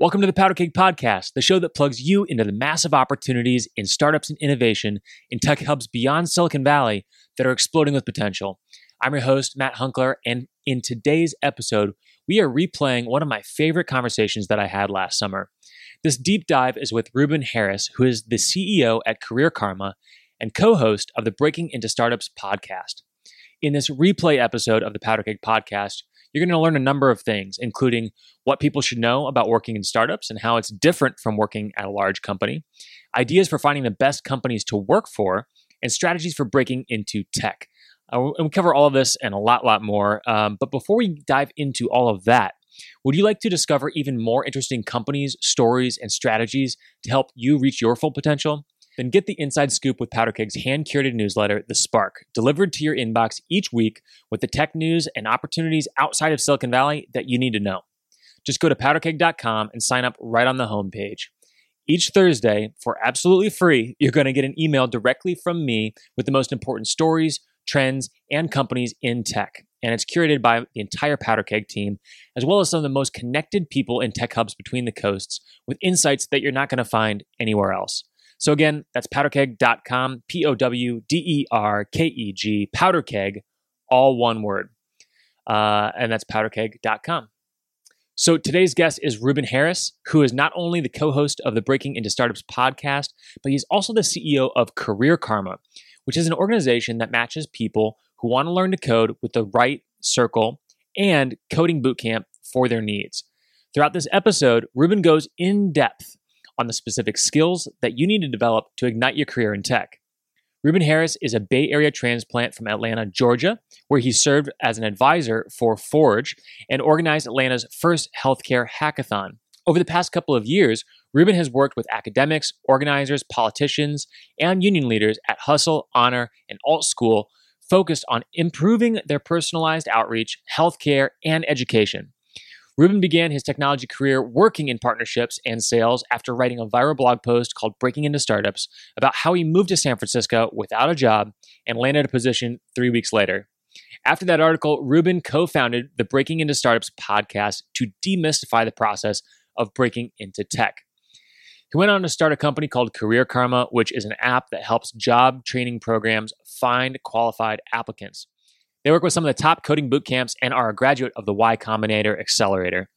Welcome to the Powderkeg Podcast, the show that plugs you into the massive opportunities in startups and innovation in tech hubs beyond Silicon Valley that are exploding with potential. I'm your host, Matt Hunckler, and in today's episode, we are replaying one of my favorite conversations that I had last summer. This deep dive is with Ruben Harris, who is the CEO at Career Karma and co host of the Breaking into Startups podcast. In this replay episode of the Powderkeg Podcast, you're going to learn a number of things, including what people should know about working in startups and how it's different from working at a large company, ideas for finding the best companies to work for, and strategies for breaking into tech. Uh, and we cover all of this and a lot, lot more. Um, but before we dive into all of that, would you like to discover even more interesting companies, stories, and strategies to help you reach your full potential? Then get the inside scoop with Powderkeg's hand curated newsletter, The Spark, delivered to your inbox each week with the tech news and opportunities outside of Silicon Valley that you need to know. Just go to powderkeg.com and sign up right on the homepage. Each Thursday, for absolutely free, you're going to get an email directly from me with the most important stories, trends, and companies in tech. And it's curated by the entire Powderkeg team, as well as some of the most connected people in tech hubs between the coasts with insights that you're not going to find anywhere else. So again, that's powderkeg.com, P O W D E R K E G, powderkeg, all one word. Uh, and that's powderkeg.com. So today's guest is Ruben Harris, who is not only the co-host of the Breaking into Startups podcast, but he's also the CEO of Career Karma, which is an organization that matches people who want to learn to code with the right circle and coding bootcamp for their needs. Throughout this episode, Ruben goes in depth on the specific skills that you need to develop to ignite your career in tech. Ruben Harris is a Bay Area transplant from Atlanta, Georgia, where he served as an advisor for Forge and organized Atlanta's first healthcare hackathon. Over the past couple of years, Ruben has worked with academics, organizers, politicians, and union leaders at Hustle, Honor, and Alt School focused on improving their personalized outreach, healthcare, and education. Ruben began his technology career working in partnerships and sales after writing a viral blog post called Breaking into Startups about how he moved to San Francisco without a job and landed a position three weeks later. After that article, Ruben co founded the Breaking into Startups podcast to demystify the process of breaking into tech. He went on to start a company called Career Karma, which is an app that helps job training programs find qualified applicants. They work with some of the top coding boot camps and are a graduate of the Y Combinator Accelerator.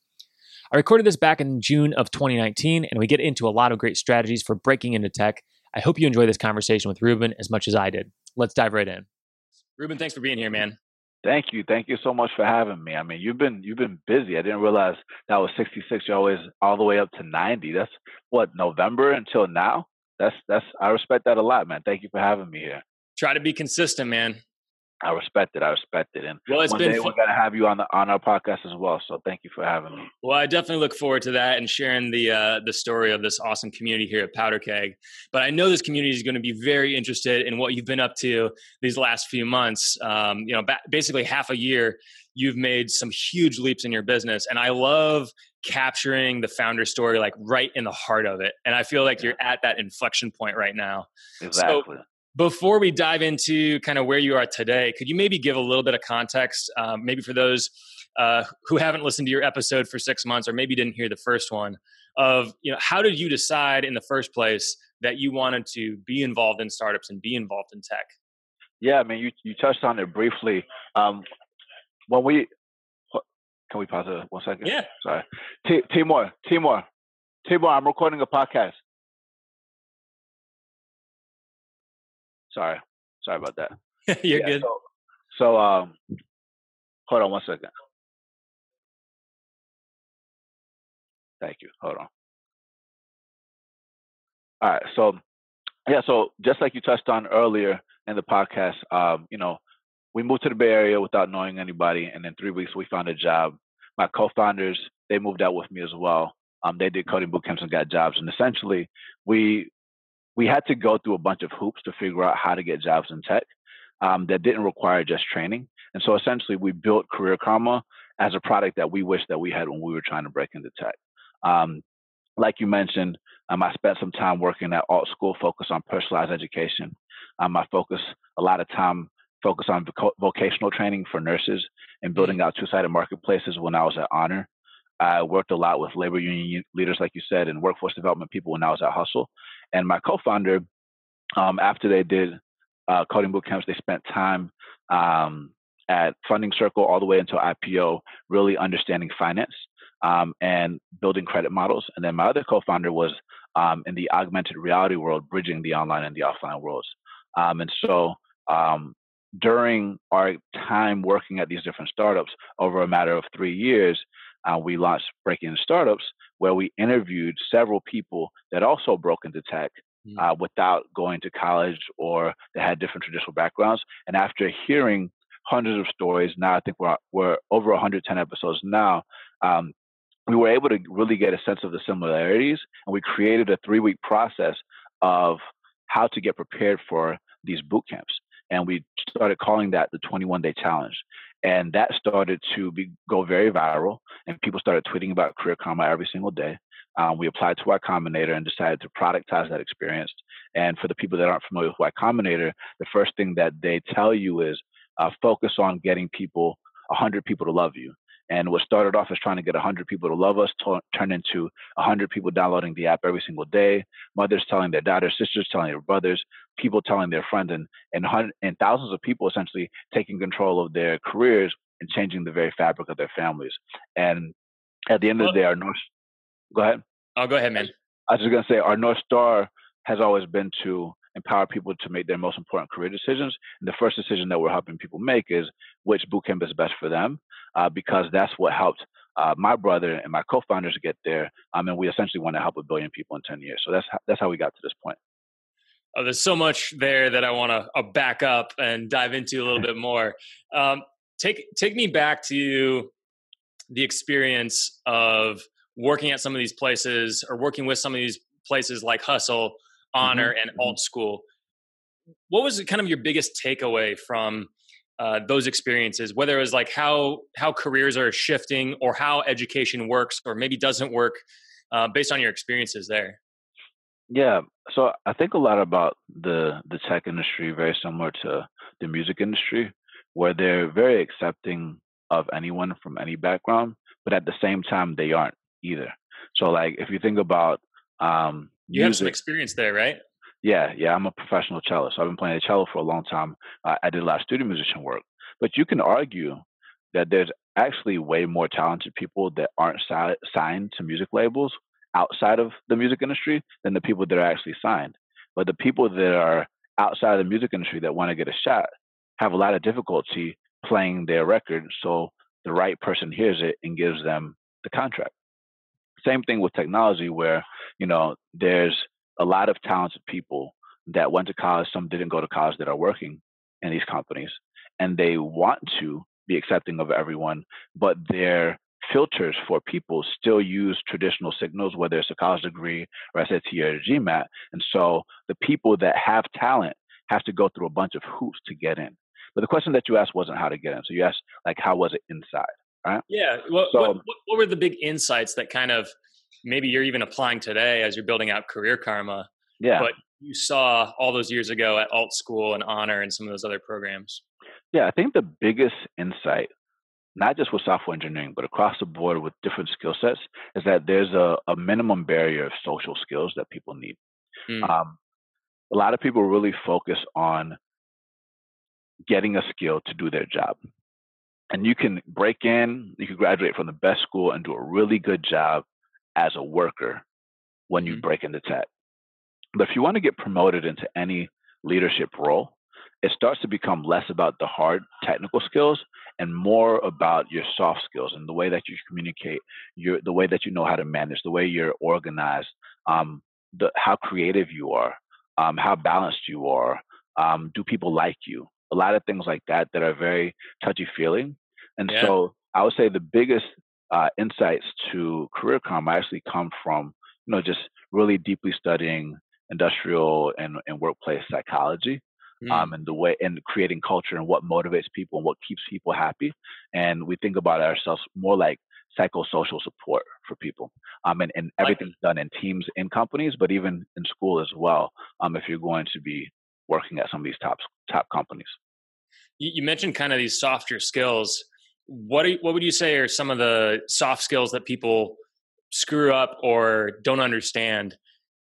I recorded this back in June of 2019, and we get into a lot of great strategies for breaking into tech. I hope you enjoy this conversation with Ruben as much as I did. Let's dive right in. Ruben, thanks for being here, man. Thank you. Thank you so much for having me. I mean, you've been you've been busy. I didn't realize that was 66. You're always all the way up to 90. That's what November until now. That's that's I respect that a lot, man. Thank you for having me here. Try to be consistent, man. I respect it. I respect it. And well, it's one been day we're gonna have you on the on our podcast as well. So thank you for having me. Well, I definitely look forward to that and sharing the uh, the story of this awesome community here at Powderkeg. But I know this community is going to be very interested in what you've been up to these last few months. Um, you know, ba- basically half a year, you've made some huge leaps in your business, and I love capturing the founder story like right in the heart of it. And I feel like you're at that inflection point right now. Exactly. So, before we dive into kind of where you are today, could you maybe give a little bit of context, um, maybe for those uh, who haven't listened to your episode for six months, or maybe didn't hear the first one, of you know how did you decide in the first place that you wanted to be involved in startups and be involved in tech? Yeah, I mean, you you touched on it briefly. Um, when we can we pause it one second? Yeah. Sorry, T- Timor, Timor, Timor. I'm recording a podcast. Sorry, sorry about that. You're yeah, good. So, so, um, hold on one second. Thank you. Hold on. All right. So, yeah. So, just like you touched on earlier in the podcast, um, you know, we moved to the Bay Area without knowing anybody, and in three weeks we found a job. My co-founders they moved out with me as well. Um, they did coding boot camps and got jobs, and essentially we we had to go through a bunch of hoops to figure out how to get jobs in tech um, that didn't require just training. And so essentially, we built Career Karma as a product that we wish that we had when we were trying to break into tech. Um, like you mentioned, um, I spent some time working at Alt School, focused on personalized education. Um, I focus a lot of time focused on voc- vocational training for nurses and building out two-sided marketplaces when I was at Honor. I worked a lot with labor union leaders, like you said, and workforce development people when I was at Hustle. And my co-founder, um, after they did uh, coding boot camps, they spent time um, at Funding Circle all the way until IPO, really understanding finance um, and building credit models. And then my other co-founder was um, in the augmented reality world, bridging the online and the offline worlds. Um, and so um, during our time working at these different startups over a matter of three years, uh, we launched Breaking Startups, where we interviewed several people that also broke into tech mm. uh, without going to college or they had different traditional backgrounds. And after hearing hundreds of stories, now I think we're, we're over 110 episodes now, um, we were able to really get a sense of the similarities. And we created a three week process of how to get prepared for these boot camps and we started calling that the 21 day challenge and that started to be, go very viral and people started tweeting about career karma every single day. Um, we applied to y combinator and decided to productize that experience and for the people that aren't familiar with y combinator the first thing that they tell you is uh, focus on getting people 100 people to love you and what started off as trying to get 100 people to love us t- turned into 100 people downloading the app every single day, mothers telling their daughters, sisters telling their brothers, people telling their friends, and, and, and thousands of people essentially taking control of their careers and changing the very fabric of their families. And at the end of the day, our North, go ahead. Oh, go ahead, man. I was just going to say our North Star has always been to empower people to make their most important career decisions. And the first decision that we're helping people make is which bootcamp is best for them, uh, because that's what helped uh, my brother and my co-founders get there. Um, and we essentially want to help a billion people in 10 years. So that's, that's how we got to this point. Oh, there's so much there that I want to uh, back up and dive into a little bit more. Um, take take me back to the experience of working at some of these places or working with some of these places like Hustle honor mm-hmm. and alt school. What was kind of your biggest takeaway from uh, those experiences whether it was like how how careers are shifting or how education works or maybe doesn't work uh, based on your experiences there? Yeah so i think a lot about the the tech industry very similar to the music industry where they're very accepting of anyone from any background but at the same time they aren't either. So like if you think about um, you have some experience there, right? Yeah, yeah. I'm a professional cellist. So I've been playing the cello for a long time. Uh, I did a lot of studio musician work. But you can argue that there's actually way more talented people that aren't si- signed to music labels outside of the music industry than the people that are actually signed. But the people that are outside of the music industry that want to get a shot have a lot of difficulty playing their record so the right person hears it and gives them the contract. Same thing with technology, where you know there's a lot of talented people that went to college. Some didn't go to college that are working in these companies, and they want to be accepting of everyone, but their filters for people still use traditional signals, whether it's a college degree or SAT or GMAT. And so the people that have talent have to go through a bunch of hoops to get in. But the question that you asked wasn't how to get in. So you asked like how was it inside? Right? Yeah. Well, so, what, what were the big insights that kind of maybe you're even applying today as you're building out career karma? Yeah. But you saw all those years ago at Alt School and Honor and some of those other programs. Yeah, I think the biggest insight, not just with software engineering, but across the board with different skill sets, is that there's a, a minimum barrier of social skills that people need. Mm. Um, a lot of people really focus on getting a skill to do their job and you can break in, you can graduate from the best school and do a really good job as a worker when you mm-hmm. break into tech. But if you want to get promoted into any leadership role, it starts to become less about the hard technical skills and more about your soft skills and the way that you communicate, your the way that you know how to manage, the way you're organized, um, the how creative you are, um, how balanced you are, um, do people like you? A lot of things like that that are very touchy feeling and yeah. so I would say the biggest uh, insights to career karma actually come from, you know, just really deeply studying industrial and, and workplace psychology. Mm. Um, and the way and creating culture and what motivates people and what keeps people happy. And we think about ourselves more like psychosocial support for people. Um, and, and everything's done in teams in companies, but even in school as well. Um, if you're going to be working at some of these top top companies. You mentioned kind of these softer skills what you, what would you say are some of the soft skills that people screw up or don't understand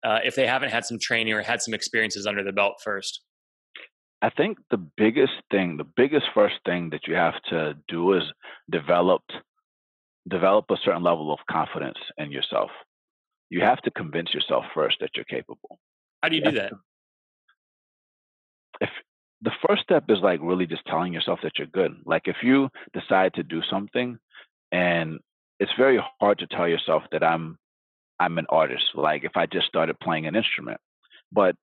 uh, if they haven't had some training or had some experiences under the belt first? I think the biggest thing, the biggest first thing that you have to do is develop develop a certain level of confidence in yourself. You have to convince yourself first that you're capable. How do you, you do that? To, if the first step is like really just telling yourself that you're good. Like if you decide to do something and it's very hard to tell yourself that I'm I'm an artist. Like if I just started playing an instrument. But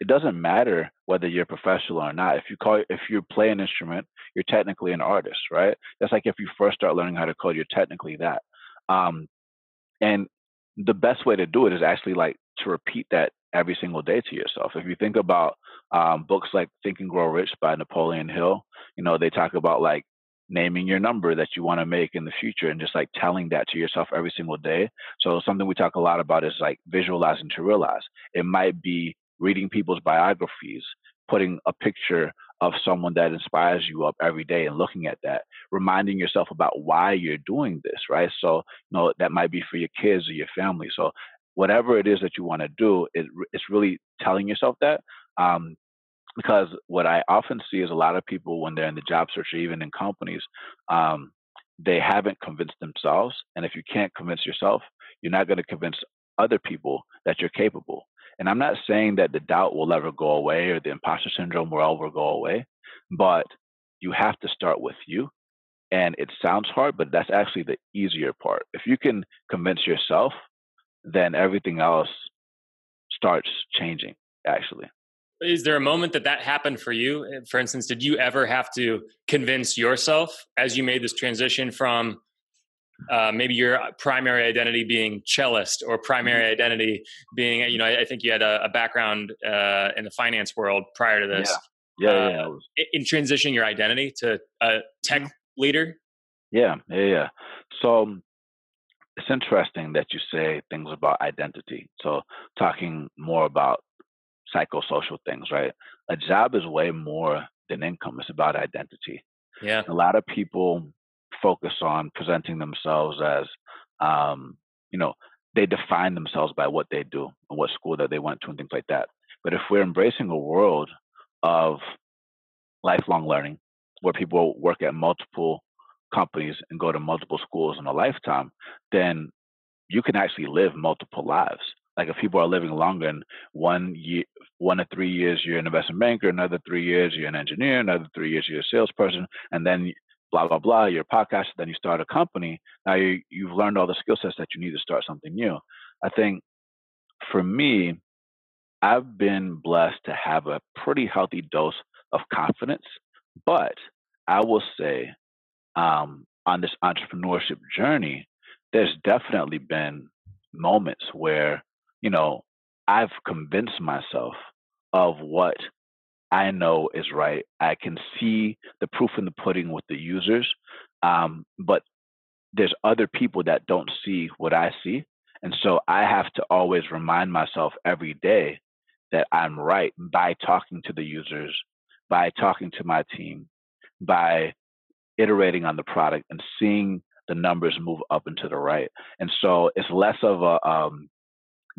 it doesn't matter whether you're professional or not. If you call if you play an instrument, you're technically an artist, right? That's like if you first start learning how to code, you're technically that. Um, and the best way to do it is actually like to repeat that every single day to yourself. If you think about um, books like Think and Grow Rich by Napoleon Hill, you know, they talk about like naming your number that you want to make in the future and just like telling that to yourself every single day. So something we talk a lot about is like visualizing to realize. It might be reading people's biographies, putting a picture of someone that inspires you up every day and looking at that, reminding yourself about why you're doing this, right? So, you know, that might be for your kids or your family. So, whatever it is that you want to do, it, it's really telling yourself that. Um, because what I often see is a lot of people when they're in the job search or even in companies, um, they haven't convinced themselves. And if you can't convince yourself, you're not going to convince other people that you're capable. And I'm not saying that the doubt will ever go away or the imposter syndrome will ever go away, but you have to start with you. And it sounds hard, but that's actually the easier part. If you can convince yourself, then everything else starts changing, actually. Is there a moment that that happened for you? For instance, did you ever have to convince yourself as you made this transition from uh, maybe your primary identity being cellist or primary mm-hmm. identity being you know i, I think you had a, a background uh, in the finance world prior to this yeah yeah, yeah. Uh, in transitioning your identity to a tech mm-hmm. leader yeah yeah yeah so it's interesting that you say things about identity. So talking more about psychosocial things right? A job is way more than income it's about identity. Yeah. A lot of people focus on presenting themselves as, um, you know, they define themselves by what they do and what school that they went to and things like that. But if we're embracing a world of lifelong learning, where people work at multiple companies and go to multiple schools in a lifetime, then you can actually live multiple lives. Like if people are living longer in one year, one to three years, you're an investment banker, another three years, you're an engineer, another three years, you're a salesperson, and then blah blah blah you're a podcaster then you start a company now you, you've learned all the skill sets that you need to start something new i think for me i've been blessed to have a pretty healthy dose of confidence but i will say um, on this entrepreneurship journey there's definitely been moments where you know i've convinced myself of what I know is right. I can see the proof in the pudding with the users, um, but there's other people that don't see what I see. And so I have to always remind myself every day that I'm right by talking to the users, by talking to my team, by iterating on the product and seeing the numbers move up and to the right. And so it's less of a um,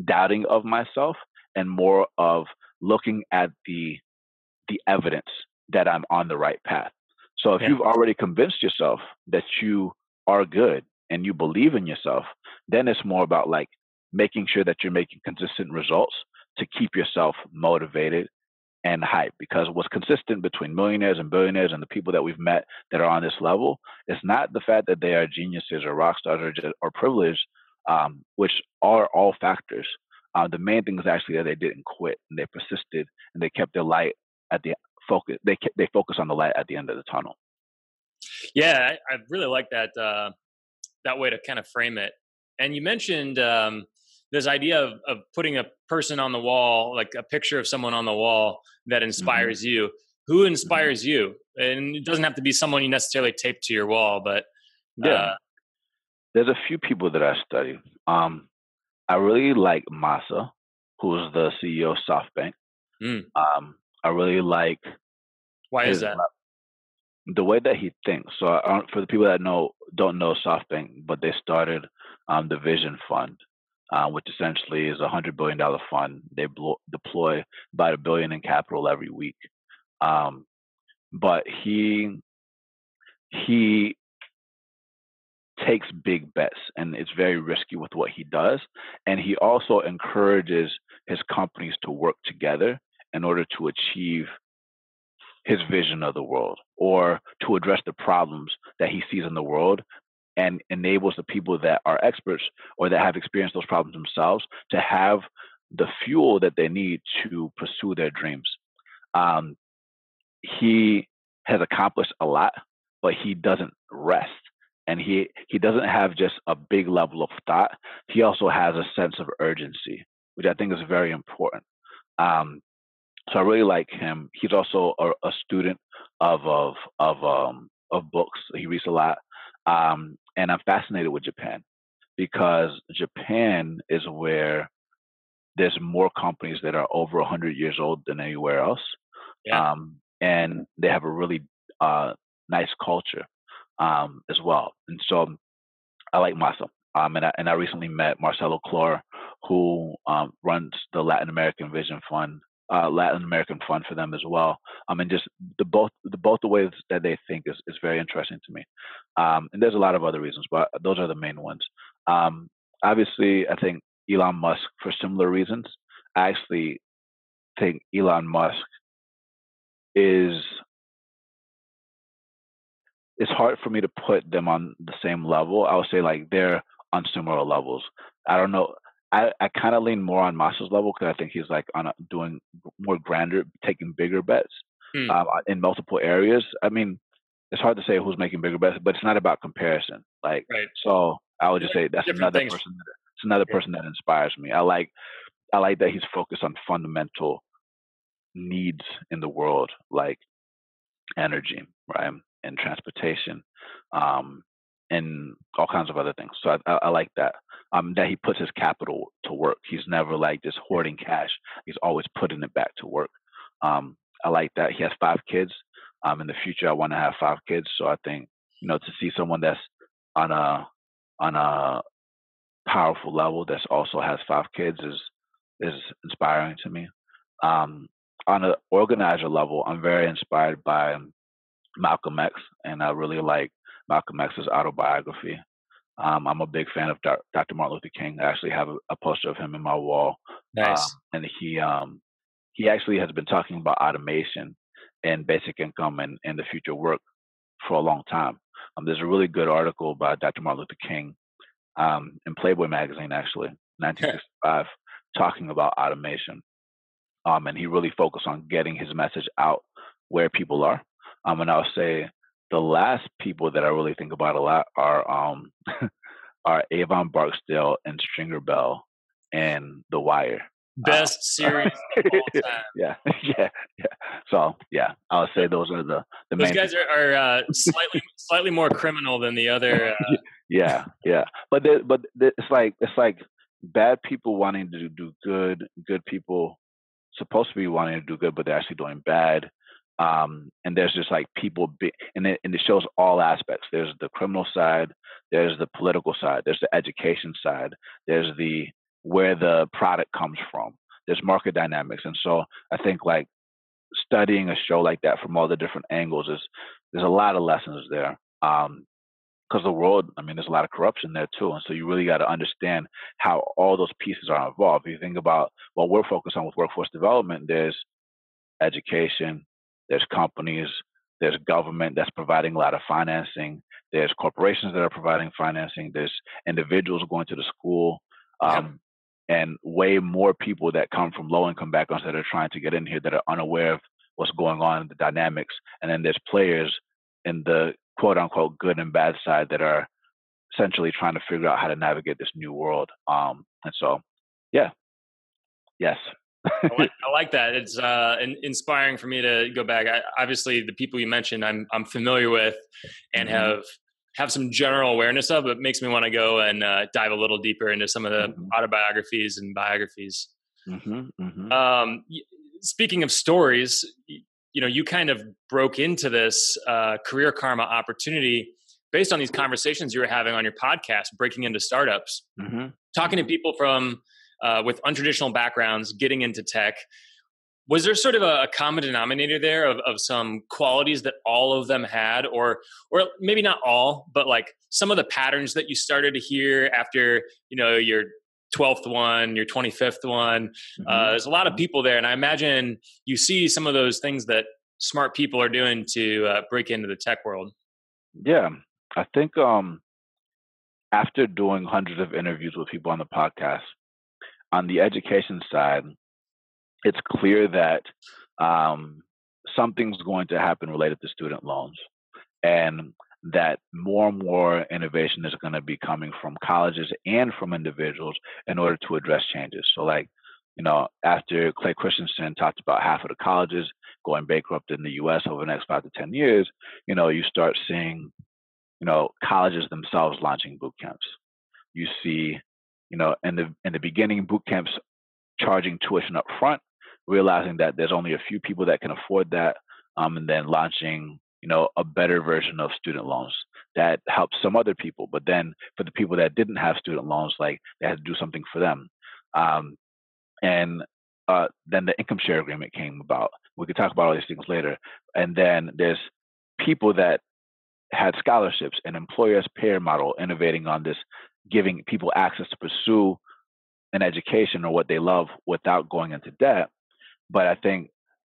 doubting of myself and more of looking at the the evidence that I'm on the right path. So if yeah. you've already convinced yourself that you are good and you believe in yourself, then it's more about like making sure that you're making consistent results to keep yourself motivated and hype. Because what's consistent between millionaires and billionaires and the people that we've met that are on this level is not the fact that they are geniuses or rock stars or, or privileged, um, which are all factors. Uh, the main thing is actually that they didn't quit and they persisted and they kept their light at the focus. They they focus on the light at the end of the tunnel. Yeah, I, I really like that uh, that way to kind of frame it. And you mentioned um, this idea of, of putting a person on the wall, like a picture of someone on the wall that mm-hmm. inspires mm-hmm. you. Who inspires mm-hmm. you? And it doesn't have to be someone you necessarily tape to your wall, but uh, yeah. There's a few people that I study. Um, I really like Masa, who's the CEO of SoftBank. Mm. Um, I really like. Why is that? the way that he thinks. So uh, for the people that know don't know SoftBank, but they started um, the Vision Fund, uh, which essentially is a hundred billion dollar fund. They deploy about a billion in capital every week. Um, but he he takes big bets and it's very risky with what he does. And he also encourages his companies to work together in order to achieve his vision of the world or to address the problems that he sees in the world and enables the people that are experts or that have experienced those problems themselves to have the fuel that they need to pursue their dreams. Um, he has accomplished a lot, but he doesn't rest. And he, he doesn't have just a big level of thought. He also has a sense of urgency, which I think is very important. Um, so I really like him. He's also a, a student of of of um, of books. He reads a lot, um, and I'm fascinated with Japan because Japan is where there's more companies that are over 100 years old than anywhere else, yeah. um, and they have a really uh, nice culture um, as well. And so I like Masa. Um, and I and I recently met Marcelo Claure, who um, runs the Latin American Vision Fund uh, Latin American fund for them as well. I mean, just the both the both the ways that they think is, is very interesting to me. Um, and there's a lot of other reasons, but those are the main ones. Um, obviously, I think Elon Musk for similar reasons. I actually think Elon Musk is it's hard for me to put them on the same level. I would say like they're on similar levels. I don't know. I, I kind of lean more on Masa's level because I think he's like on a, doing more grander, taking bigger bets hmm. um, in multiple areas. I mean, it's hard to say who's making bigger bets, but it's not about comparison. Like, right. so I would just say that's another things. person. That, it's another yeah. person that inspires me. I like, I like that he's focused on fundamental needs in the world, like energy, right, and transportation, um, and all kinds of other things. So I, I, I like that. Um, that he puts his capital to work. He's never like just hoarding cash. He's always putting it back to work. Um, I like that. He has five kids. Um, in the future, I want to have five kids. So I think you know to see someone that's on a on a powerful level that also has five kids is is inspiring to me. Um, on an organizer level, I'm very inspired by Malcolm X, and I really like Malcolm X's autobiography. Um, I'm a big fan of Dr. Martin Luther King. I actually have a, a poster of him in my wall. Nice. Uh, and he um, he actually has been talking about automation and basic income and, and the future work for a long time. Um, there's a really good article by Dr. Martin Luther King um, in Playboy magazine, actually, 1965, talking about automation. Um, and he really focused on getting his message out where people are. Um, and I'll say the last people that I really think about a lot are um are Avon Barksdale and Stringer Bell and The Wire. Best uh, series of all time. Yeah, yeah, yeah. So yeah, I would say those are the the those guys are, are uh, slightly slightly more criminal than the other. Uh... yeah, yeah, but but it's like it's like bad people wanting to do good, good people supposed to be wanting to do good, but they're actually doing bad um, and there's just like people be, and it, and it shows all aspects there's the criminal side there's the political side there's the education side there's the where the product comes from there's market dynamics and so i think like studying a show like that from all the different angles is there's a lot of lessons there um, because the world, I mean, there's a lot of corruption there too. And so you really got to understand how all those pieces are involved. If you think about what we're focused on with workforce development, there's education, there's companies, there's government that's providing a lot of financing, there's corporations that are providing financing, there's individuals going to the school, um, yep. and way more people that come from low income backgrounds that are trying to get in here that are unaware of what's going on the dynamics. And then there's players in the quote unquote good and bad side that are essentially trying to figure out how to navigate this new world. Um, and so, yeah, yes, I, like, I, like, that. It's uh, inspiring for me to go back. I, obviously, the people you mentioned, I'm I'm familiar with, and mm-hmm. have have some general awareness of. It makes me want to go and uh, dive a little deeper into some of the mm-hmm. autobiographies and biographies. Mm-hmm, mm-hmm. Um, speaking of stories, you know you kind of broke into this uh, career karma opportunity based on these conversations you were having on your podcast, breaking into startups, mm-hmm. talking to people from uh, with untraditional backgrounds, getting into tech. Was there sort of a, a common denominator there of, of some qualities that all of them had, or or maybe not all, but like some of the patterns that you started to hear after you know your 12th one, your 25th one. Mm-hmm. Uh, there's a lot of people there. And I imagine you see some of those things that smart people are doing to uh, break into the tech world. Yeah. I think um, after doing hundreds of interviews with people on the podcast, on the education side, it's clear that um, something's going to happen related to student loans. And that more and more innovation is going to be coming from colleges and from individuals in order to address changes. So, like, you know, after Clay Christensen talked about half of the colleges going bankrupt in the U.S. over the next five to ten years, you know, you start seeing, you know, colleges themselves launching boot camps. You see, you know, in the in the beginning, boot camps charging tuition up front, realizing that there's only a few people that can afford that, um, and then launching you know, a better version of student loans that helps some other people. But then for the people that didn't have student loans, like they had to do something for them. Um, and uh, then the income share agreement came about. We could talk about all these things later. And then there's people that had scholarships and employers payer model innovating on this, giving people access to pursue an education or what they love without going into debt. But I think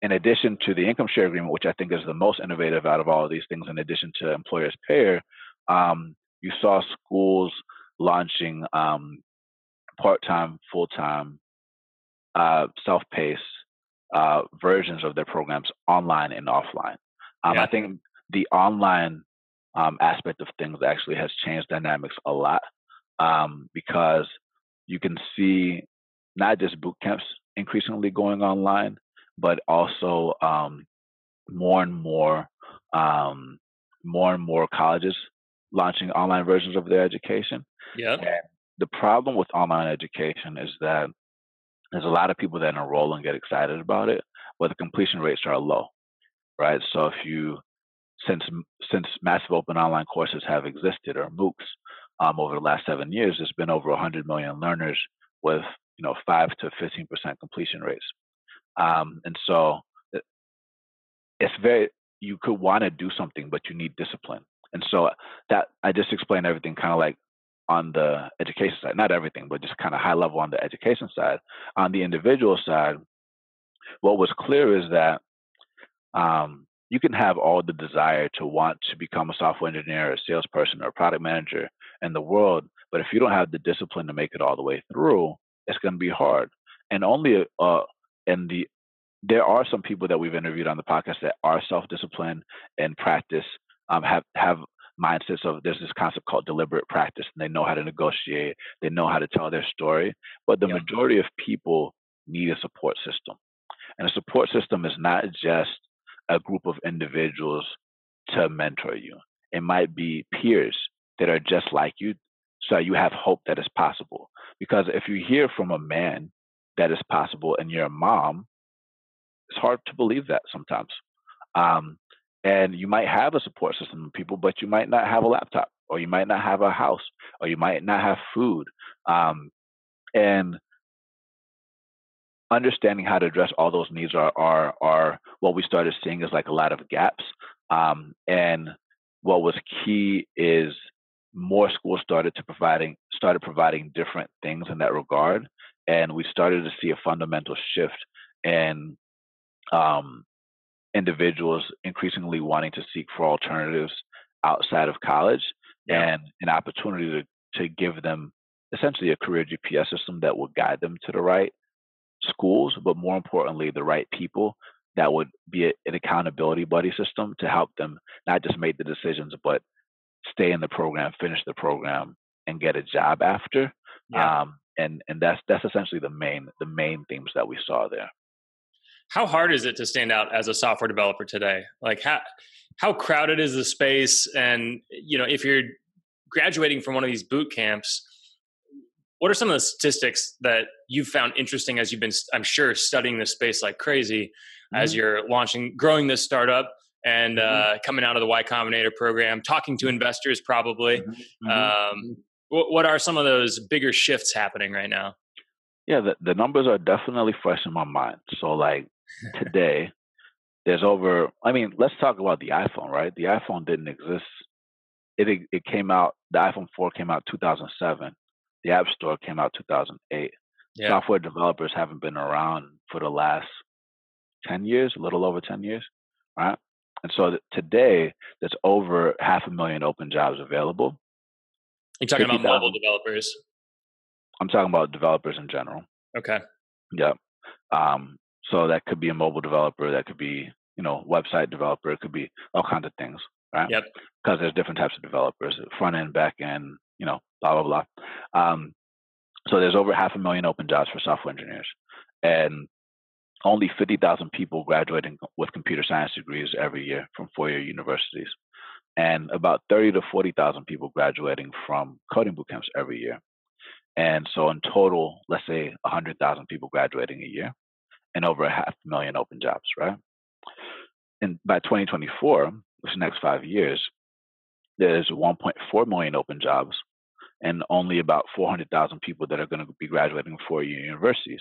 in addition to the income share agreement, which I think is the most innovative out of all of these things, in addition to employers payer, um, you saw schools launching um, part-time, full-time, uh, self-paced uh, versions of their programs online and offline. Um, yeah. I think the online um, aspect of things actually has changed dynamics a lot um, because you can see not just boot camps increasingly going online, but also um, more and more um, more and more colleges launching online versions of their education. Yeah. And The problem with online education is that there's a lot of people that enroll and get excited about it, but the completion rates are low, right? So if you since since massive open online courses have existed or MOOCs um, over the last seven years, there's been over 100 million learners with you know five to 15 percent completion rates. Um, and so uh, it's very, you could want to do something, but you need discipline. And so that I just explained everything kind of like on the education side, not everything, but just kind of high level on the education side. On the individual side, what was clear is that um, you can have all the desire to want to become a software engineer, a salesperson, or a product manager in the world, but if you don't have the discipline to make it all the way through, it's going to be hard. And only a, and the there are some people that we've interviewed on the podcast that are self-disciplined and practice um, have have mindsets of there's this concept called deliberate practice and they know how to negotiate they know how to tell their story but the majority of people need a support system. And a support system is not just a group of individuals to mentor you. It might be peers that are just like you so you have hope that it's possible because if you hear from a man that it's possible and you're a mom, it's hard to believe that sometimes. Um, and you might have a support system of people, but you might not have a laptop, or you might not have a house, or you might not have food. Um, and understanding how to address all those needs are are are what we started seeing is like a lot of gaps. Um, and what was key is more schools started to providing started providing different things in that regard and we started to see a fundamental shift in um, individuals increasingly wanting to seek for alternatives outside of college yeah. and an opportunity to, to give them essentially a career GPS system that would guide them to the right schools, but more importantly, the right people that would be an accountability buddy system to help them not just make the decisions, but stay in the program, finish the program, and get a job after. Yeah. Um, and and that's that's essentially the main the main themes that we saw there how hard is it to stand out as a software developer today like how how crowded is the space and you know if you're graduating from one of these boot camps what are some of the statistics that you've found interesting as you've been i'm sure studying this space like crazy mm-hmm. as you're launching, growing this startup and mm-hmm. uh, coming out of the Y Combinator program, talking to investors probably. Mm-hmm. mm-hmm. Um, what, what are some of those bigger shifts happening right now? Yeah, the, the numbers are definitely fresh in my mind. So, like today, there's over. I mean, let's talk about the iPhone, right? The iPhone didn't exist. It it came out. The iPhone 4 came out 2007. The App Store came out 2008. Yeah. Software developers haven't been around for the last 10 years, a little over 10 years, right? And so today, there's over half a million open jobs available. You're talking about mobile developers. I'm talking about developers in general. Okay. Yep. Um, so that could be a mobile developer, that could be, you know, website developer, it could be all kinds of things, right? Yep. Because there's different types of developers, front end, back end, you know, blah blah blah. Um, so there's over half a million open jobs for software engineers, and only 50,000 people graduating with computer science degrees every year from four-year universities, and about 30 to 40,000 people graduating from coding boot camps every year. And so in total, let's say 100,000 people graduating a year and over a half million open jobs, right? And by 2024, which is the next five years, there's 1.4 million open jobs and only about 400,000 people that are going to be graduating from four-year universities,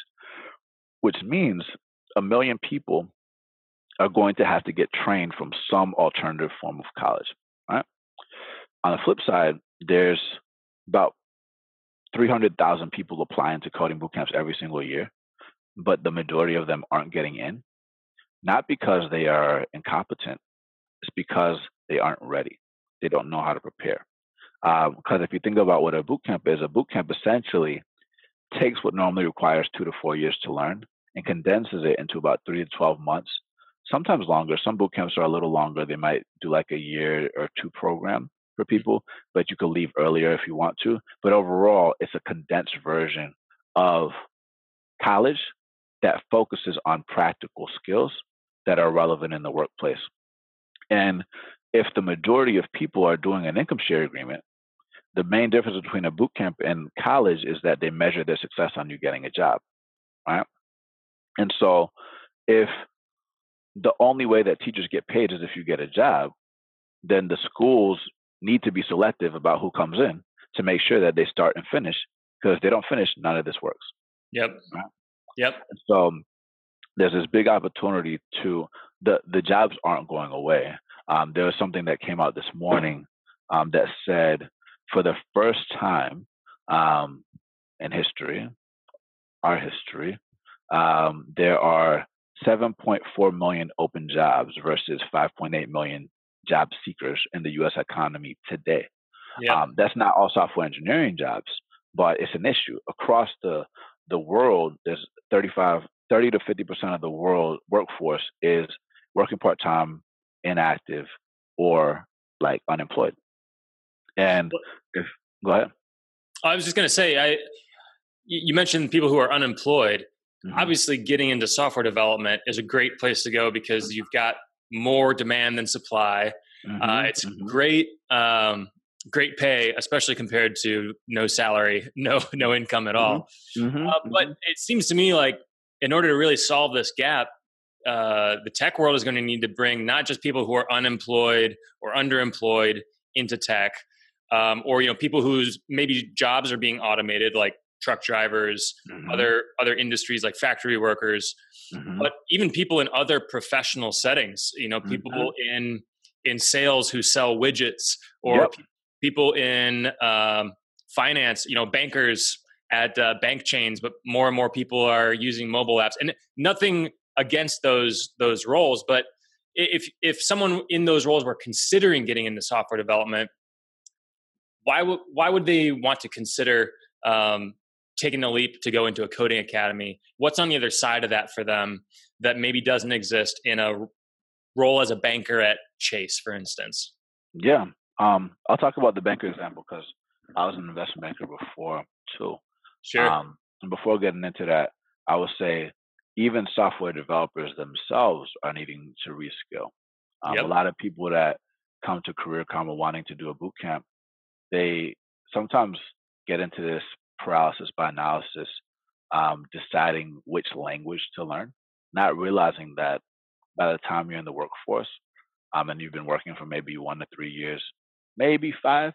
which means a million people are going to have to get trained from some alternative form of college, right? On the flip side, there's about 300,000 people applying to coding boot camps every single year, but the majority of them aren't getting in. Not because they are incompetent, it's because they aren't ready. They don't know how to prepare. Because um, if you think about what a boot camp is, a boot camp essentially takes what normally requires two to four years to learn and condenses it into about three to 12 months, sometimes longer. Some boot camps are a little longer. They might do like a year or two program for mm-hmm. people, but you can leave earlier if you want to. But overall, it's a condensed version of college that focuses on practical skills that are relevant in the workplace. And if the majority of people are doing an income share agreement, the main difference between a boot camp and college is that they measure their success on you getting a job, right? And so, if the only way that teachers get paid is if you get a job, then the schools need to be selective about who comes in to make sure that they start and finish. Because if they don't finish, none of this works. Yep. Right? Yep. So there's this big opportunity to the the jobs aren't going away. Um, there was something that came out this morning um, that said for the first time um, in history, our history, um, there are 7.4 million open jobs versus 5.8 million job seekers in the U.S. economy today. Yeah. Um, that's not all software engineering jobs, but it's an issue across the the world. There's 35, 30 to 50 percent of the world workforce is working part time, inactive, or like unemployed. And if go ahead. I was just going to say, I you mentioned people who are unemployed. Mm-hmm. Obviously, getting into software development is a great place to go because you've got more demand than supply. Uh, mm-hmm. Uh, it's mm-hmm. great, um, great pay, especially compared to no salary, no no income at all. Mm-hmm. mm-hmm. Uh, but mm-hmm. it seems to me like in order to really solve this gap, uh, the tech world is going to need to bring not just people who are unemployed or underemployed into tech, um, or you know people whose maybe jobs are being automated, like truck drivers, mm-hmm. other other industries like factory workers, mm-hmm. but even people in other professional settings. You know, people mm-hmm. in in sales who sell widgets, or yep. people in um, finance. You know, bankers at uh, bank chains, but more and more people are using mobile apps. And nothing against those those roles, but if if someone in those roles were considering getting into software development, why would why would they want to consider um, taking the leap to go into a coding academy what's on the other side of that for them that maybe doesn't exist in a role as a banker at chase for instance? Yeah um, i'll talk about the banker example because i was an investment banker before too. Sure. Um, and before getting into that i would say even software developers themselves are needing to reskill. Um, yep. a lot of people that come to career karma wanting to do a boot camp they sometimes get into this paralysis by analysis, um, deciding which language to learn, not realizing that by the time you're in the workforce, um, and you've been working for maybe one to three years, maybe five,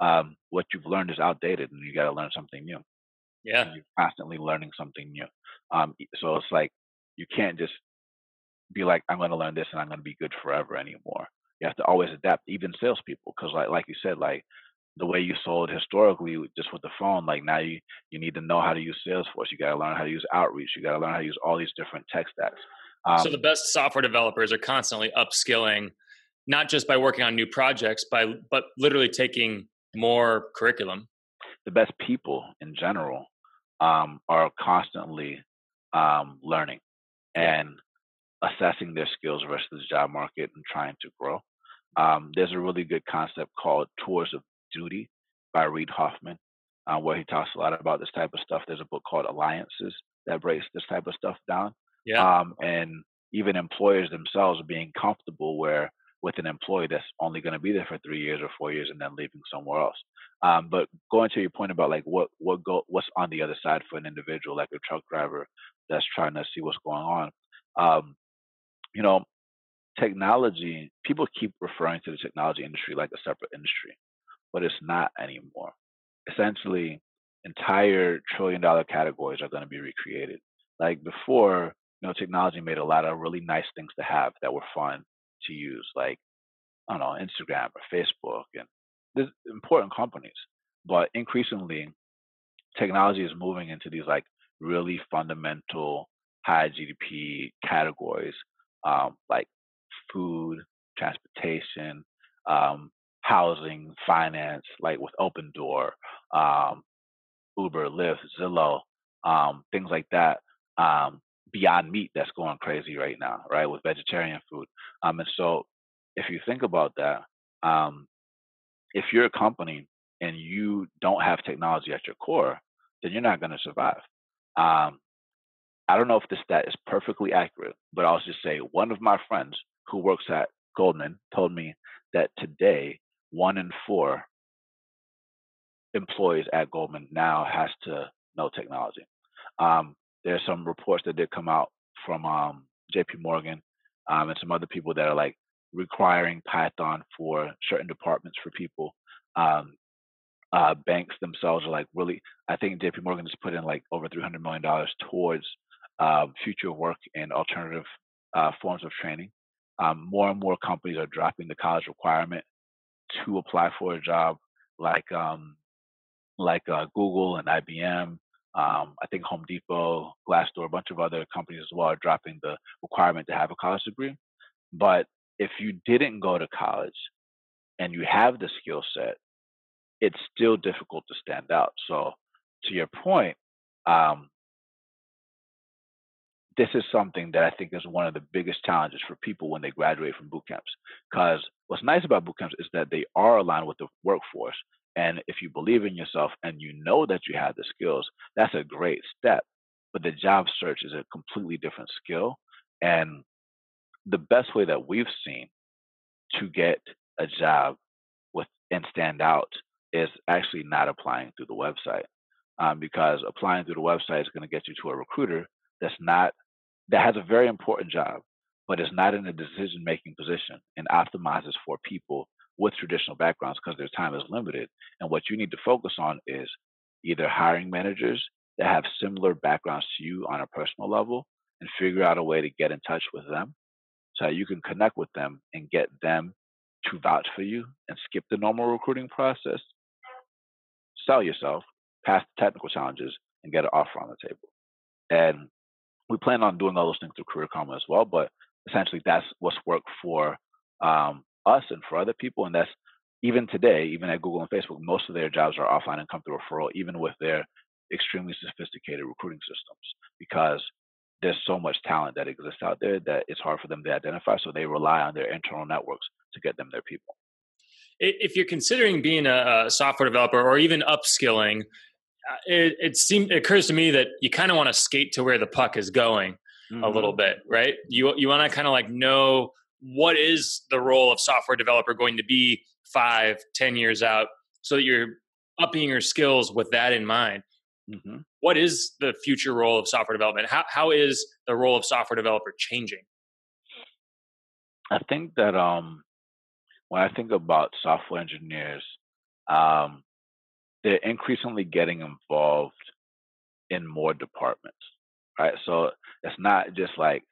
um, what you've learned is outdated, and you got to learn something new. Yeah, and you're constantly learning something new. Um, so it's like you can't just be like, I'm going to learn this and I'm going to be good forever anymore. You have to always adapt, even salespeople, because like like you said, like the way you sold historically just with the phone like now you you need to know how to use salesforce you got to learn how to use outreach you got to learn how to use all these different tech stacks. Um, so the best software developers are constantly upskilling not just by working on new projects by but literally taking more curriculum. The best people in general um, are constantly um, learning and assessing their skills versus the job market and trying to grow. Um, there's a really good concept called tours of Duty by Reid Hoffman, uh, where he talks a lot about this type of stuff. There's a book called Alliances that breaks this type of stuff down. Yeah. Um, and even employers themselves being comfortable where with an employee that's only going to be there for three years or four years and then leaving somewhere else. Um, but going to your point about like what what go what's on the other side for an individual, like a truck driver that's trying to see what's going on. Um, you know, technology. People keep referring to the technology industry like a separate industry, but it's not anymore. Essentially, entire trillion dollar categories are going to be recreated. Like before, you know, technology made a lot of really nice things to have that were fun to use, like I don't know, Instagram or Facebook, and there's important companies. But increasingly, technology is moving into these like really fundamental high GDP categories, um, like food, transportation, um, housing, finance, like with Opendoor, um, Uber, Lyft, Zillow, um, things like that. Um, Beyond Meat that's going crazy right now, right, with vegetarian food. Um, and so, if you think about that, um, if you're a company and you don't have technology at your core, then you're not going to survive. Um, I don't know if this stat is perfectly accurate, but I'll just say one of my friends who works at Goldman told me that today one in four employees at Goldman now has to know technology. Um, there's some reports that did come out from um, J.P. Morgan um, and some other people that are like requiring Python for certain departments for people. Um, uh, banks themselves are like really. I think J.P. Morgan has put in like over 300 million dollars towards uh, future work and alternative uh, forms of training. Um, more and more companies are dropping the college requirement to apply for a job like um, like uh, Google and IBM. Um, I think Home Depot, Glassdoor, a bunch of other companies as well are dropping the requirement to have a college degree. But if you didn't go to college and you have the skill set, it's still difficult to stand out. So, to your point, um, this is something that I think is one of the biggest challenges for people when they graduate from boot camps. Because what's nice about boot camps is that they are aligned with the workforce. And if you believe in yourself and you know that you have the skills, that's a great step. But the job search is a completely different skill. And the best way that we've seen to get a job with and stand out is actually not applying through the website. Um, because applying through the website is going to get you to a recruiter that's not that has a very important job, but is not in a decision making position and optimizes for people with traditional backgrounds because their time is limited. And what you need to focus on is either hiring managers that have similar backgrounds to you on a personal level and figure out a way to get in touch with them so you can connect with them and get them to vouch for you and skip the normal recruiting process, sell yourself, pass the technical challenges, and get an offer on the table. And we plan on doing all those things through Career Karma as well. But essentially, that's what's worked for um, us and for other people. And that's even today, even at Google and Facebook, most of their jobs are offline and come through referral, even with their extremely sophisticated recruiting systems, because there's so much talent that exists out there that it's hard for them to identify. So they rely on their internal networks to get them their people. If you're considering being a software developer or even upskilling, it, it seems it occurs to me that you kind of want to skate to where the puck is going mm-hmm. a little mm-hmm. bit, right? You you want to kind of like know what is the role of software developer going to be five, ten years out, so that you're upping your skills with that in mind. Mm-hmm. What is the future role of software development? How how is the role of software developer changing? I think that um, when I think about software engineers, um, they're increasingly getting involved in more departments, right? So it's not just like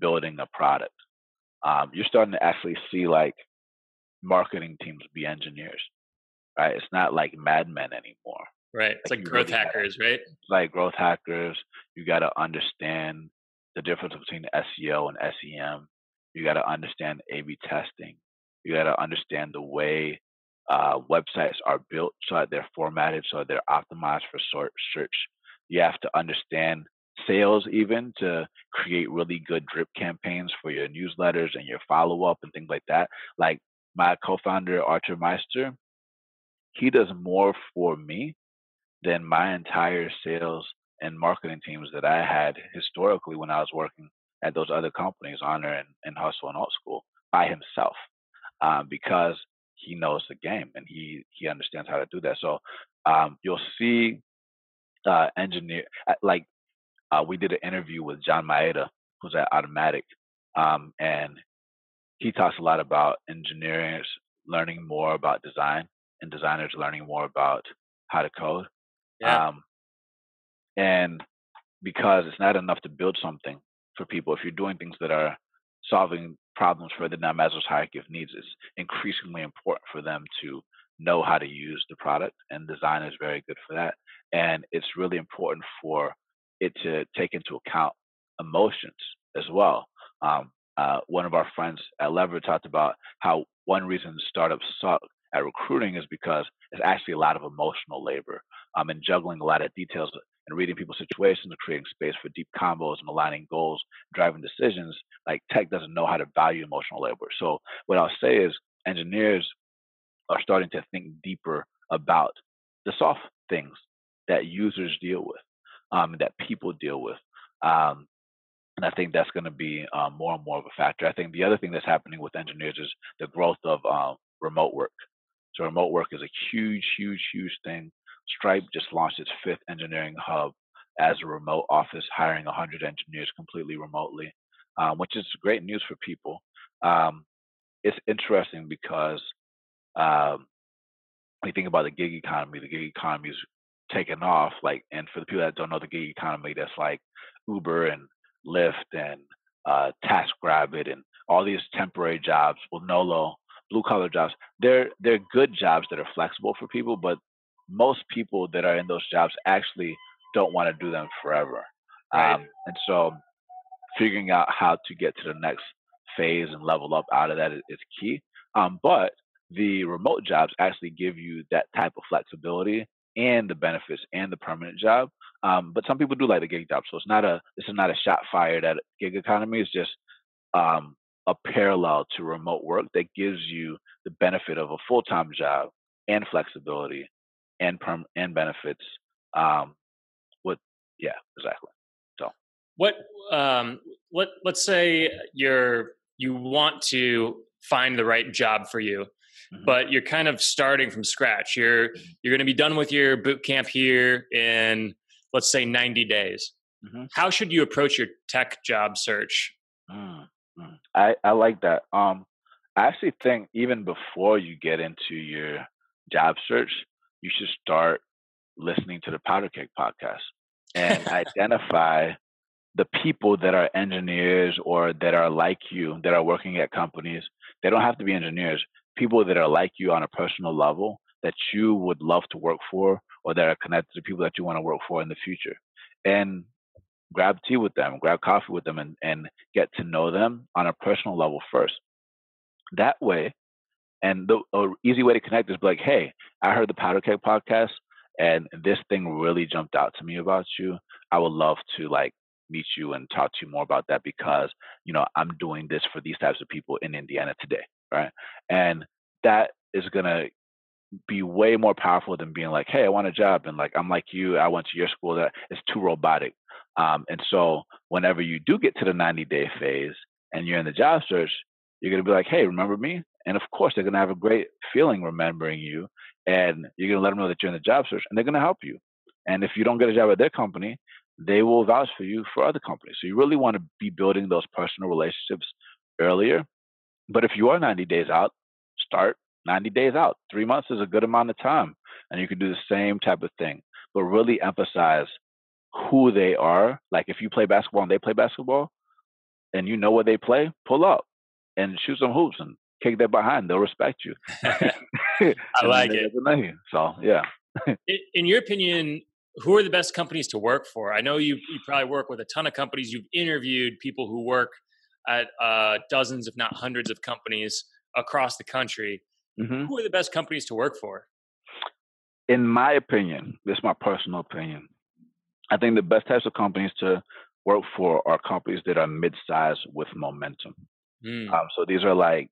building a product. Um, you're starting to actually see like marketing teams be engineers, right? It's not like madmen anymore. Right. It's like, like growth really hackers, gotta, right? Like growth hackers. You got to understand the difference between SEO and SEM. You got to understand A/B testing. You got to understand the way uh, websites are built so that they're formatted, so they're optimized for search. You have to understand sales even to create really good drip campaigns for your newsletters and your follow up and things like that. Like my co-founder Artur Meyster, he does more for me than my entire sales and marketing teams that I had historically when I was working at those other companies, Honor and, and Hustle and Alt School, by himself, um, because he knows the game and he he understands how to do that. So um, you'll see uh, engineer uh, like uh, we did an interview with John Maeda, who's at Automattic, um, and he talks a lot about engineers learning more about design and designers learning more about how to code. Yeah. Um, and because it's not enough to build something for people, if you're doing things that are solving problems for the Maslow's hierarchy of needs, it's increasingly important for them to know how to use the product, and design is very good for that. And it's really important for it to take into account emotions as well. Um, uh, one of our friends at Lever talked about how one reason startups suck at recruiting is because it's actually a lot of emotional labor um, and juggling a lot of details and reading people's situations and creating space for deep combos and aligning goals, driving decisions. Like tech doesn't know how to value emotional labor. So what I'll say is engineers are starting to think deeper about the soft things that users deal with, um, that people deal with. Um, and I think that's going to be um, more and more of a factor. I think the other thing that's happening with engineers is the growth of um, remote work. So remote work is a huge, huge, huge thing. Stripe just launched its fifth engineering hub as a remote office, hiring 100 engineers completely remotely, um, which is great news for people. Um, it's interesting because um, when you think about the gig economy, the gig economy is taken off. Like, and for the people that don't know the gig economy, that's like Uber and Lyft and uh, TaskRabbit and all these temporary jobs. Well, Nolo, blue collar jobs. They're they're good jobs that are flexible for people, but most people that are in those jobs actually don't want to do them forever. Right. Um, and so, figuring out how to get to the next phase and level up out of that is, is key. Um, but the remote jobs actually give you that type of flexibility and the benefits and the permanent job. Um, but some people do like the gig job, so it's not a this is not a shot fired at gig economy. It's just um, a parallel to remote work that gives you the benefit of a full time job and flexibility and perm and benefits. Um, with yeah, exactly. So what um, let let's say you're you want to find the right job for you mm-hmm. but you're kind of starting from scratch. You're mm-hmm. you're going to be done with your boot camp here in let's say 90 days. Mm-hmm. How should you approach your tech job search? Mm-hmm. I I like that. Um, I actually think even before you get into your job search, you should start listening to the Powderkeg podcast and identify the people that are engineers or that are like you that are working at companies. They don't have to be engineers people that are like you on a personal level that you would love to work for or that are connected to people that you want to work for in the future. And grab tea with them, grab coffee with them, and, and get to know them on a personal level first. That way, and the easy way to connect is be like, hey, I heard the Powderkeg podcast, and this thing really jumped out to me about you. I would love to like meet you and talk to you more about that because you know I'm doing this for these types of people in Indiana today right? And that is gonna be way more powerful than being like, hey, I want a job, and like I'm like you, I went to your school. That it's too robotic. Um, and so whenever you do get to the 90 day phase and you're in the job search, you're gonna be like, hey, remember me? And of course, they're gonna have a great feeling remembering you, and you're gonna let them know that you're in the job search, and they're gonna help you. And if you don't get a job at their company, they will vouch for you for other companies. So you really want to be building those personal relationships earlier But if you are 90 days out, start 90 days out. Three months is a good amount of time. And you can do the same type of thing, but really emphasize who they are. Like if you play basketball and they play basketball and you know what they play, pull up and shoot some hoops and kick their behind. They'll respect you. I like it. So, yeah. In your opinion, who are the best companies to work for? I know you you probably work with a ton of companies. You've interviewed people who work at uh, dozens, if not hundreds, of companies across the country. Mm-hmm. Who are the best companies to work for? In my opinion, this is my personal opinion. I think the best types of companies to work for are companies that are mid-sized with momentum. Mm. Um, so these are like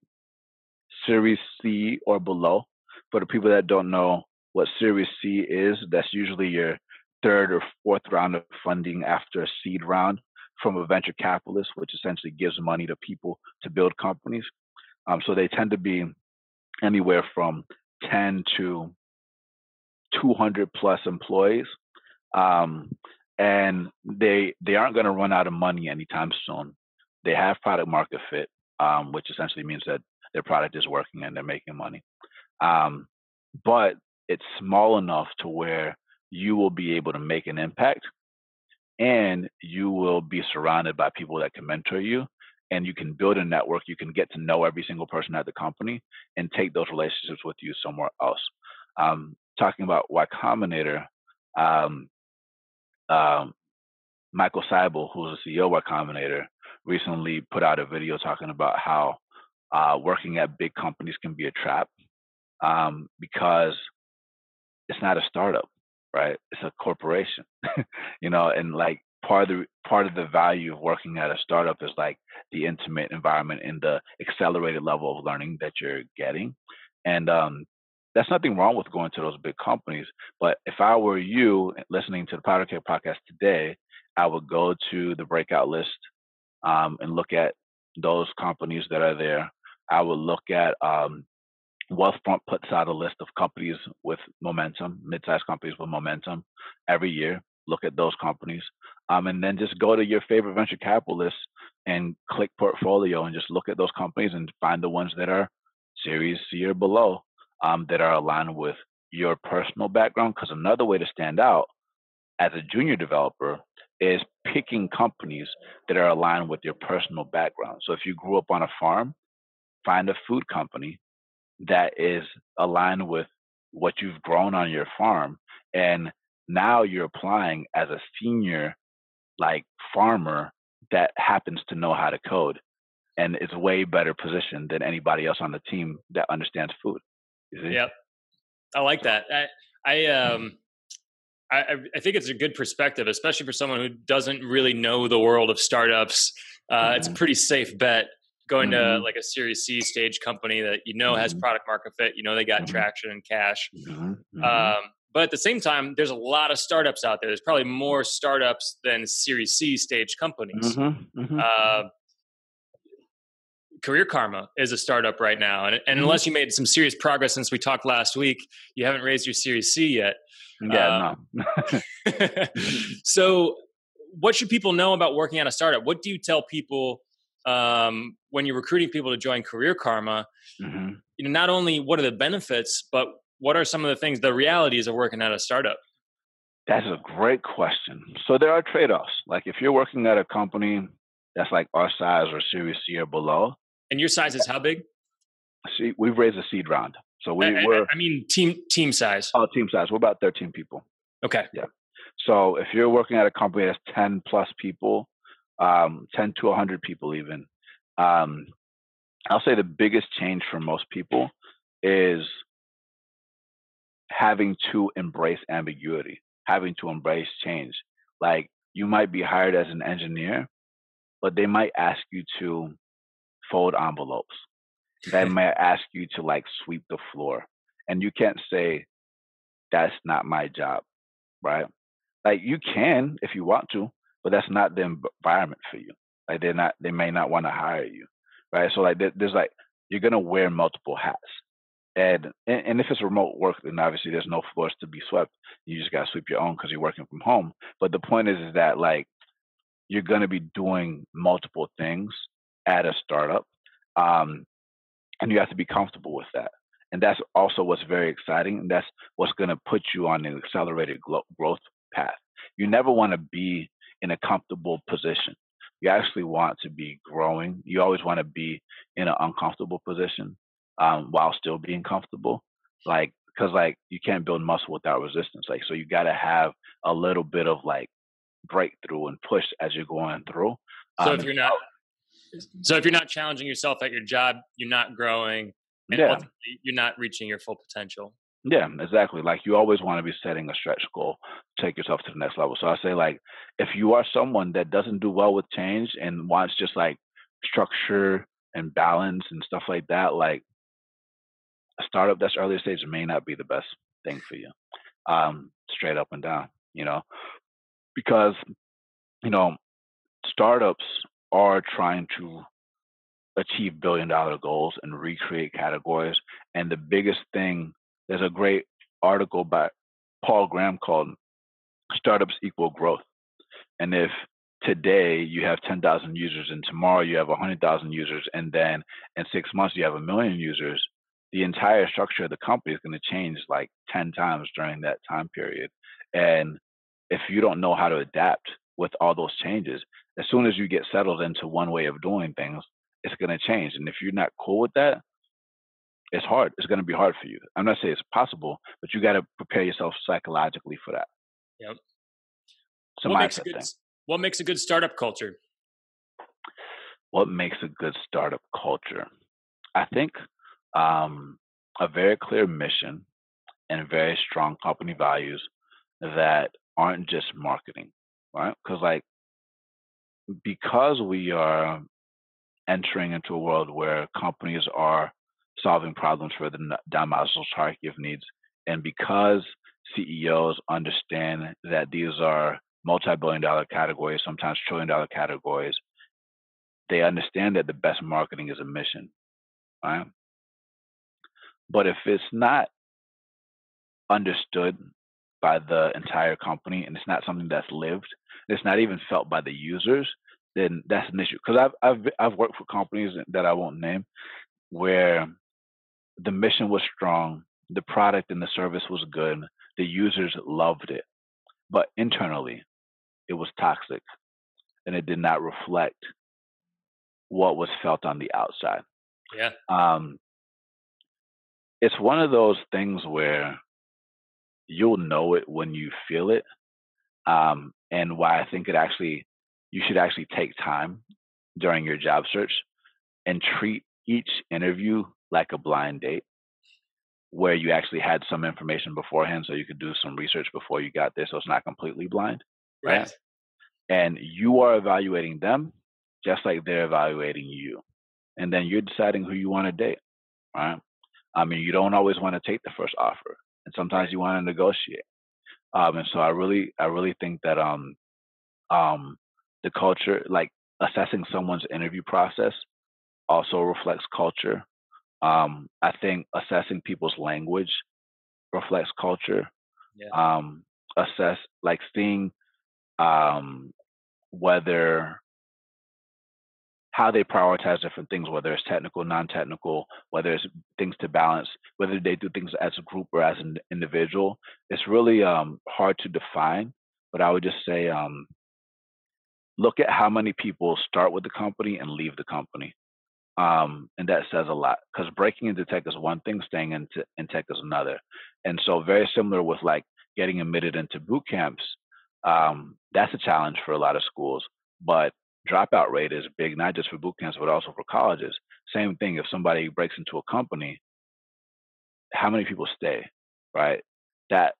Series C or below. For the people that don't know what Series C is, that's usually your third or fourth round of funding after a seed round from a venture capitalist, which essentially gives money to people to build companies. Um, so they tend to be anywhere from 10 to 200 plus employees. Um, and they they aren't going to run out of money anytime soon. They have product market fit, um, which essentially means that their product is working and they're making money. Um, but it's small enough to where you will be able to make an impact and you will be surrounded by people that can mentor you and you can build a network you can get to know every single person at the company and take those relationships with you somewhere else um, talking about y combinator um, um, michael seibel who's the ceo of y combinator recently put out a video talking about how uh, working at big companies can be a trap um, because it's not a startup right? It's a corporation, you know, and like part of the part of the value of working at a startup is like the intimate environment and the accelerated level of learning that you're getting, and um, that's nothing wrong with going to those big companies. But if I were you listening to the Powderkeg podcast today, I would go to the breakout list um, and look at those companies that are there. I would look at um, Wealthfront puts out a list of companies with momentum, mid-sized companies with momentum every year. Look at those companies, um, and then just go to your favorite venture capitalists and click portfolio and just look at those companies and find the ones that are Series C or below um, that are aligned with your personal background. Because another way to stand out as a junior developer is picking companies that are aligned with your personal background. So if you grew up on a farm, find a food company that is aligned with what you've grown on your farm and now you're applying as a senior like farmer that happens to know how to code and is way better positioned than anybody else on the team that understands food. Yep. I like that. I, I um I, I think it's a good perspective, especially for someone who doesn't really know the world of startups. Uh, mm-hmm. It's a pretty safe bet going mm-hmm. to like a Series C stage company that you know mm-hmm. has product market fit, you know they got mm-hmm. traction and cash. Mm-hmm. Mm-hmm. Um, but at the same time, there's a lot of startups out there. There's probably more startups than Series C stage companies. Uh, Career Karma is a startup right now, and, and unless you made some serious progress since we talked last week, you haven't raised your Series C yet. Yeah, um, no. so, what should people know about working at a startup? What do you tell people um, when you're recruiting people to join Career Karma, mm-hmm. you know, not only what are the benefits, but what are some of the things, the realities of working at a startup? That's a great question. So there are trade-offs. Like if you're working at a company that's like our size or Series C or below. And your size is how big? See, we've raised a seed round. So we I, were. I mean, team team size. Oh, team size. We're about 13 people. Okay. Yeah. So if you're working at a company that's 10 plus people, um, 10 to 100 people even. Um, I'll say the biggest change for most people is having to embrace ambiguity, having to embrace change. Like you might be hired as an engineer, but they might ask you to fold envelopes. They might ask you to like sweep the floor. And you can't say, that's not my job, right? Like you can if you want to, but that's not the environment for you. Like they're not, they may not want to hire you, right? So like there's like you're gonna wear multiple hats, and and if it's remote work, then obviously there's no floors to be swept. You just gotta sweep your own because you're working from home. But the point is, is that like you're gonna be doing multiple things at a startup. Um, and you have to be comfortable with that. And that's also what's very exciting. And that's what's to put you on an accelerated growth path. You never want to be in a comfortable position. You actually want to be growing. You always want to be in an uncomfortable position um, while still being comfortable. Like, because like you can't build muscle without resistance. Like, so you got to have a little bit of like breakthrough and push as you're going through. So um, if you're not, so if you're not challenging yourself at your job, you're not growing, and yeah. you're not reaching your full potential. Yeah, exactly. Like you always want to be setting a stretch goal, take yourself to the next level. So I say like if you are someone that doesn't do well with change and wants just like structure and balance and stuff like that, like a startup that's earlier stage may not be the best thing for you. Um, straight up and down, you know. Because, you know, startups are trying to achieve billion dollar goals and recreate categories. And the biggest thing there's a great article by Paul Graham called Startups Equal Growth. And if today you have 10,000 users and tomorrow you have 100,000 users and then in six months you have a million users, the entire structure of the company is going to change like 10 times during that time period. And if you don't know how to adapt with all those changes, as soon as you get settled into one way of doing things, it's going to change. And if you're not cool with that, it's hard. It's going to be hard for you. I'm not saying it's possible, but you got to prepare yourself psychologically for that. Yep. So what makes, a good, thing. what makes a good startup culture? What makes a good startup culture? I think um, a very clear mission and very strong company values that aren't just marketing, right? Because like because we are entering into a world where companies are solving problems for the Maslow's hierarchy of needs. And because CEOs understand that these are multi-billion dollar categories, sometimes trillion dollar categories, they understand that the best marketing is a mission, right? But if it's not understood by the entire company and it's not something that's lived, it's not even felt by the users, then that's an issue. Because I've I've I've worked for companies that I won't name where the mission was strong, the product and the service was good, the users loved it. But internally, it was toxic and it did not reflect what was felt on the outside. Yeah. Um, it's one of those things where you'll know it when you feel it. Um, and why I think it actually, you should actually take time during your job search and treat each interview like a blind date where you actually had some information beforehand so you could do some research before you got there so it's not completely blind right, right? and you are evaluating them just like they're evaluating you. And then you're deciding who you want to date right? I mean you don't always want to take the first offer and sometimes you want to negotiate. Um, and so i really i really think that um um the culture like assessing someone's interview process also reflects culture um, I think assessing people's language reflects culture. Yeah. Um, assess like seeing um, whether how they prioritize different things, whether it's technical, non-technical, whether it's things to balance, whether they do things as a group or as an individual. It's really um, hard to define, but I would just say um, look at how many people start with the company and leave the company. Um, and that says a lot because breaking into tech is one thing, staying into in tech is another. And so, very similar with like getting admitted into boot camps, um, that's a challenge for a lot of schools. But dropout rate is big, not just for boot camps, but also for colleges. Same thing if somebody breaks into a company, how many people stay, right? That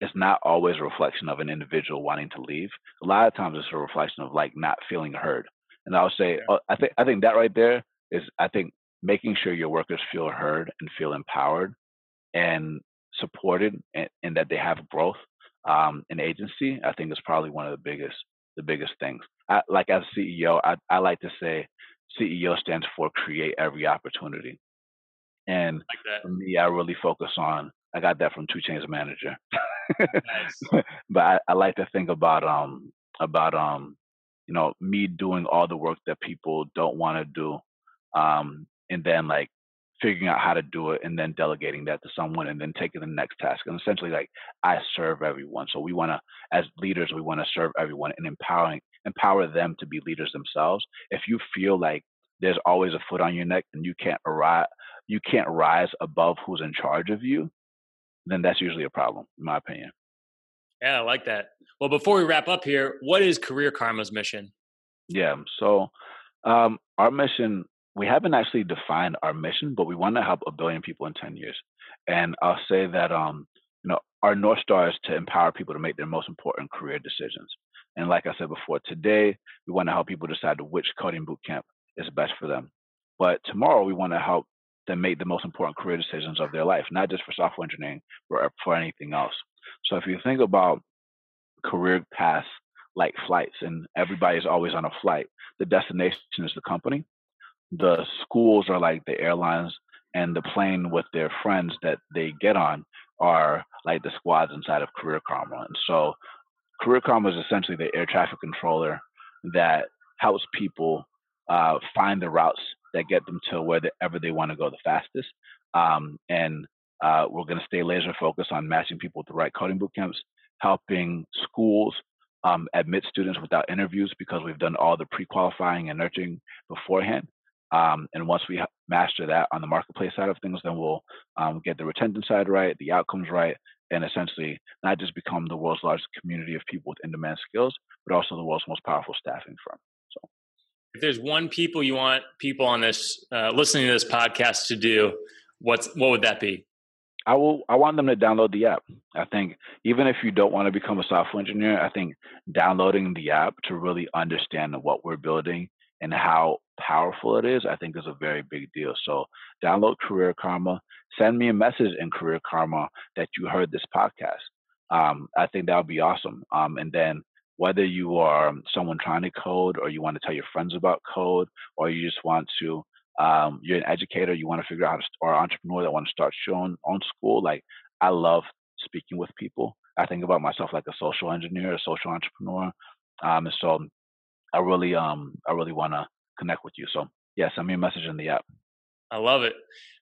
is not always a reflection of an individual wanting to leave. A lot of times it's a reflection of like not feeling heard. And I'll say, yeah. uh, I think I think that right there is I think making sure your workers feel heard and feel empowered and supported and, and that they have growth um, in agency, I think is probably one of the biggest the biggest things. I, like as CEO, I, I like to say CEO stands for create every opportunity. And like for me, I really focus on. I got that from 2 Chainz Manager. nice. but I, I, like to think about um about um you know me doing all the work that people don't want to do um, and then like figuring out how to do it and then delegating that to someone and then taking the next task. And essentially like I serve everyone. So we want to as leaders we want to serve everyone and empowering empower them to be leaders themselves. If you feel like there's always a foot on your neck and you can't arrive you can't rise above who's in charge of you, then that's usually a problem, in my opinion. Yeah, I like that. Well, before we wrap up here, what is Career Karma's mission? Yeah, so um, our mission, we haven't actually defined our mission, but we want to help a billion people in 10 years. And I'll say that, um, you know, our North Star is to empower people to make their most important career decisions. And like I said before, today we want to help people decide which coding bootcamp is best for them. But tomorrow we want to help them make the most important career decisions of their life, not just for software engineering, but for anything else. So if you think about career paths like flights, and everybody's always on a flight, the destination is the company. The schools are like the airlines, and the plane with their friends that they get on are like the squads inside of Career Karma. And so Career Karma is essentially the air traffic controller that helps people uh, find the routes that get them to wherever they want to go the fastest. Um, and uh, we're going to stay laser focused on matching people with the right coding boot camps, helping schools um, admit students without interviews because we've done all the pre-qualifying and nurturing beforehand. Um, and once we master that on the marketplace side of things, then we'll um, get the retention side right, the outcomes right, and essentially not just become the world's largest community of people with in-demand skills, but also the world's most powerful staffing firm. So, if there's one people you want people on this uh, listening to this podcast to do, what's what would that be? I will. I want them to download the app. I think even if you don't want to become a software engineer, I think downloading the app to really understand what we're building and how powerful it is, I think is a very big deal. So download Career Karma. Send me a message in Career Karma that you heard this podcast. Um, I think that would be awesome. Um, and then whether you are someone trying to code or you want to tell your friends about code or you just want to um, you're an educator, you want to figure out how to, or entrepreneur that want to start own, own school. Like I love speaking with people. I think about myself like a social engineer, a social entrepreneur. Um, and so I really, um, I really want to connect with you. So yeah, send me a message in the app. I love it,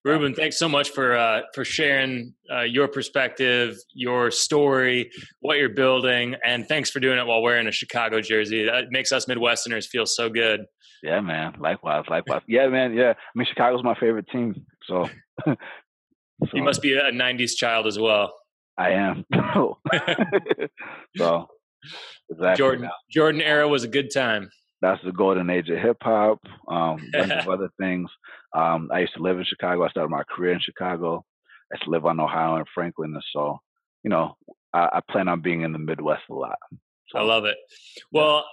Ruben. Thanks so much for uh, for sharing uh, your perspective, your story, what you're building, and thanks for doing it while wearing a Chicago jersey. That makes us Midwesterners feel so good. Yeah, man. Likewise, likewise. yeah, man. Yeah, I mean Chicago's my favorite team. So, so. you must be a '90s child as well. I am. so, exactly. Jordan Jordan era was a good time that's the golden age of hip hop, um, bunch of other things. Um, I used to live in Chicago. I started my career in Chicago. I used to live on Ohio and Franklin, and so you know, I, I plan on being in the Midwest a lot. I love it. Well,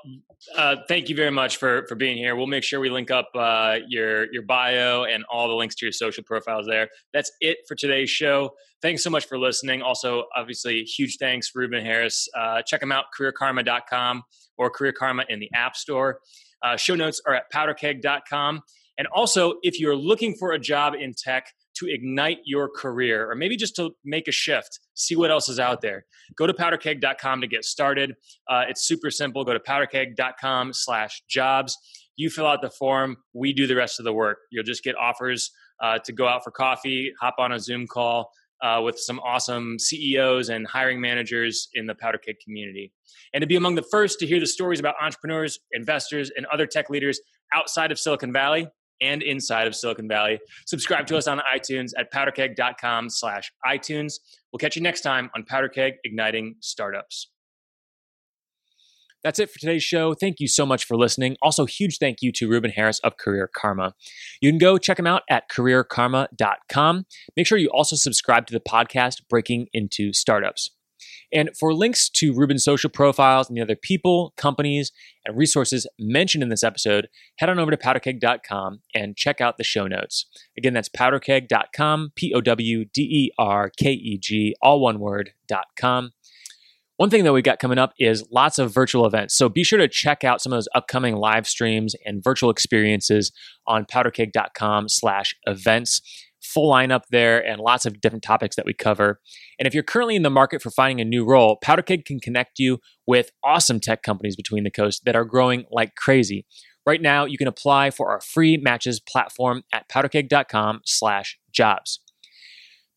uh, thank you very much for for being here. We'll make sure we link up uh, your your bio and all the links to your social profiles there. That's it for today's show. Thanks so much for listening. Also, obviously, huge thanks, Ruben Harris. Uh, check them out, careerkarma.com or Career Karma in the App Store. Uh, show notes are at powderkeg.com. And also, if you're looking for a job in tech, to ignite your career or maybe just to make a shift see what else is out there. Go to powderkeg.com to get started. Uh, it's super simple. Go to powderkeg.com slash jobs. You fill out the form. We do the rest of the work. You'll just get offers uh, to go out for coffee hop on a zoom call uh, with some awesome CEOs and hiring managers in the Powderkeg community. And to be among the first to hear the stories about entrepreneurs, investors, and other tech leaders outside of Silicon Valley, and inside of Silicon Valley. Subscribe to us on iTunes at powderkeg.com slash iTunes. We'll catch you next time on Powderkeg Igniting Startups. That's it for today's show. Thank you so much for listening. Also, huge thank you to Ruben Harris of Career Karma. You can go check him out at careerkarma.com. Make sure you also subscribe to the podcast Breaking into Startups. And for links to Ruben's social profiles and the other people, companies, and resources mentioned in this episode, head on over to powderkeg.com and check out the show notes. Again, that's powderkeg.com, P O W D E R K E G, all one word, .com. One thing that we've got coming up is lots of virtual events. So be sure to check out some of those upcoming live streams and virtual experiences on powderkeg.com slash events full lineup there and lots of different topics that we cover. And if you're currently in the market for finding a new role, Powderkeg can connect you with awesome tech companies between the coast that are growing like crazy. Right now, you can apply for our free matches platform at powderkeg.com slash jobs.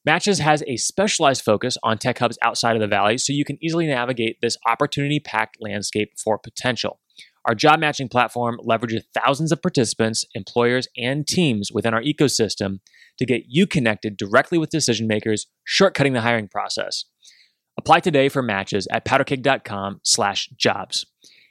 Matches has a specialized focus on tech hubs outside of the Valley, so you can easily navigate this opportunity packed landscape for potential. Our job matching platform leverages thousands of participants, employers, and teams within our ecosystem to get you connected directly with decision makers, shortcutting the hiring process. Apply today for matches at powderkeg.com slash jobs.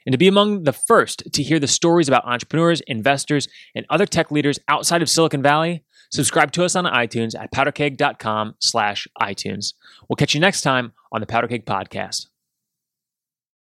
And to be among the first to hear the stories about entrepreneurs, investors, and other tech leaders outside of Silicon Valley, Subscribe to us on iTunes at powderkeg.com slash iTunes. We'll catch you next time on the Powderkeg Podcast.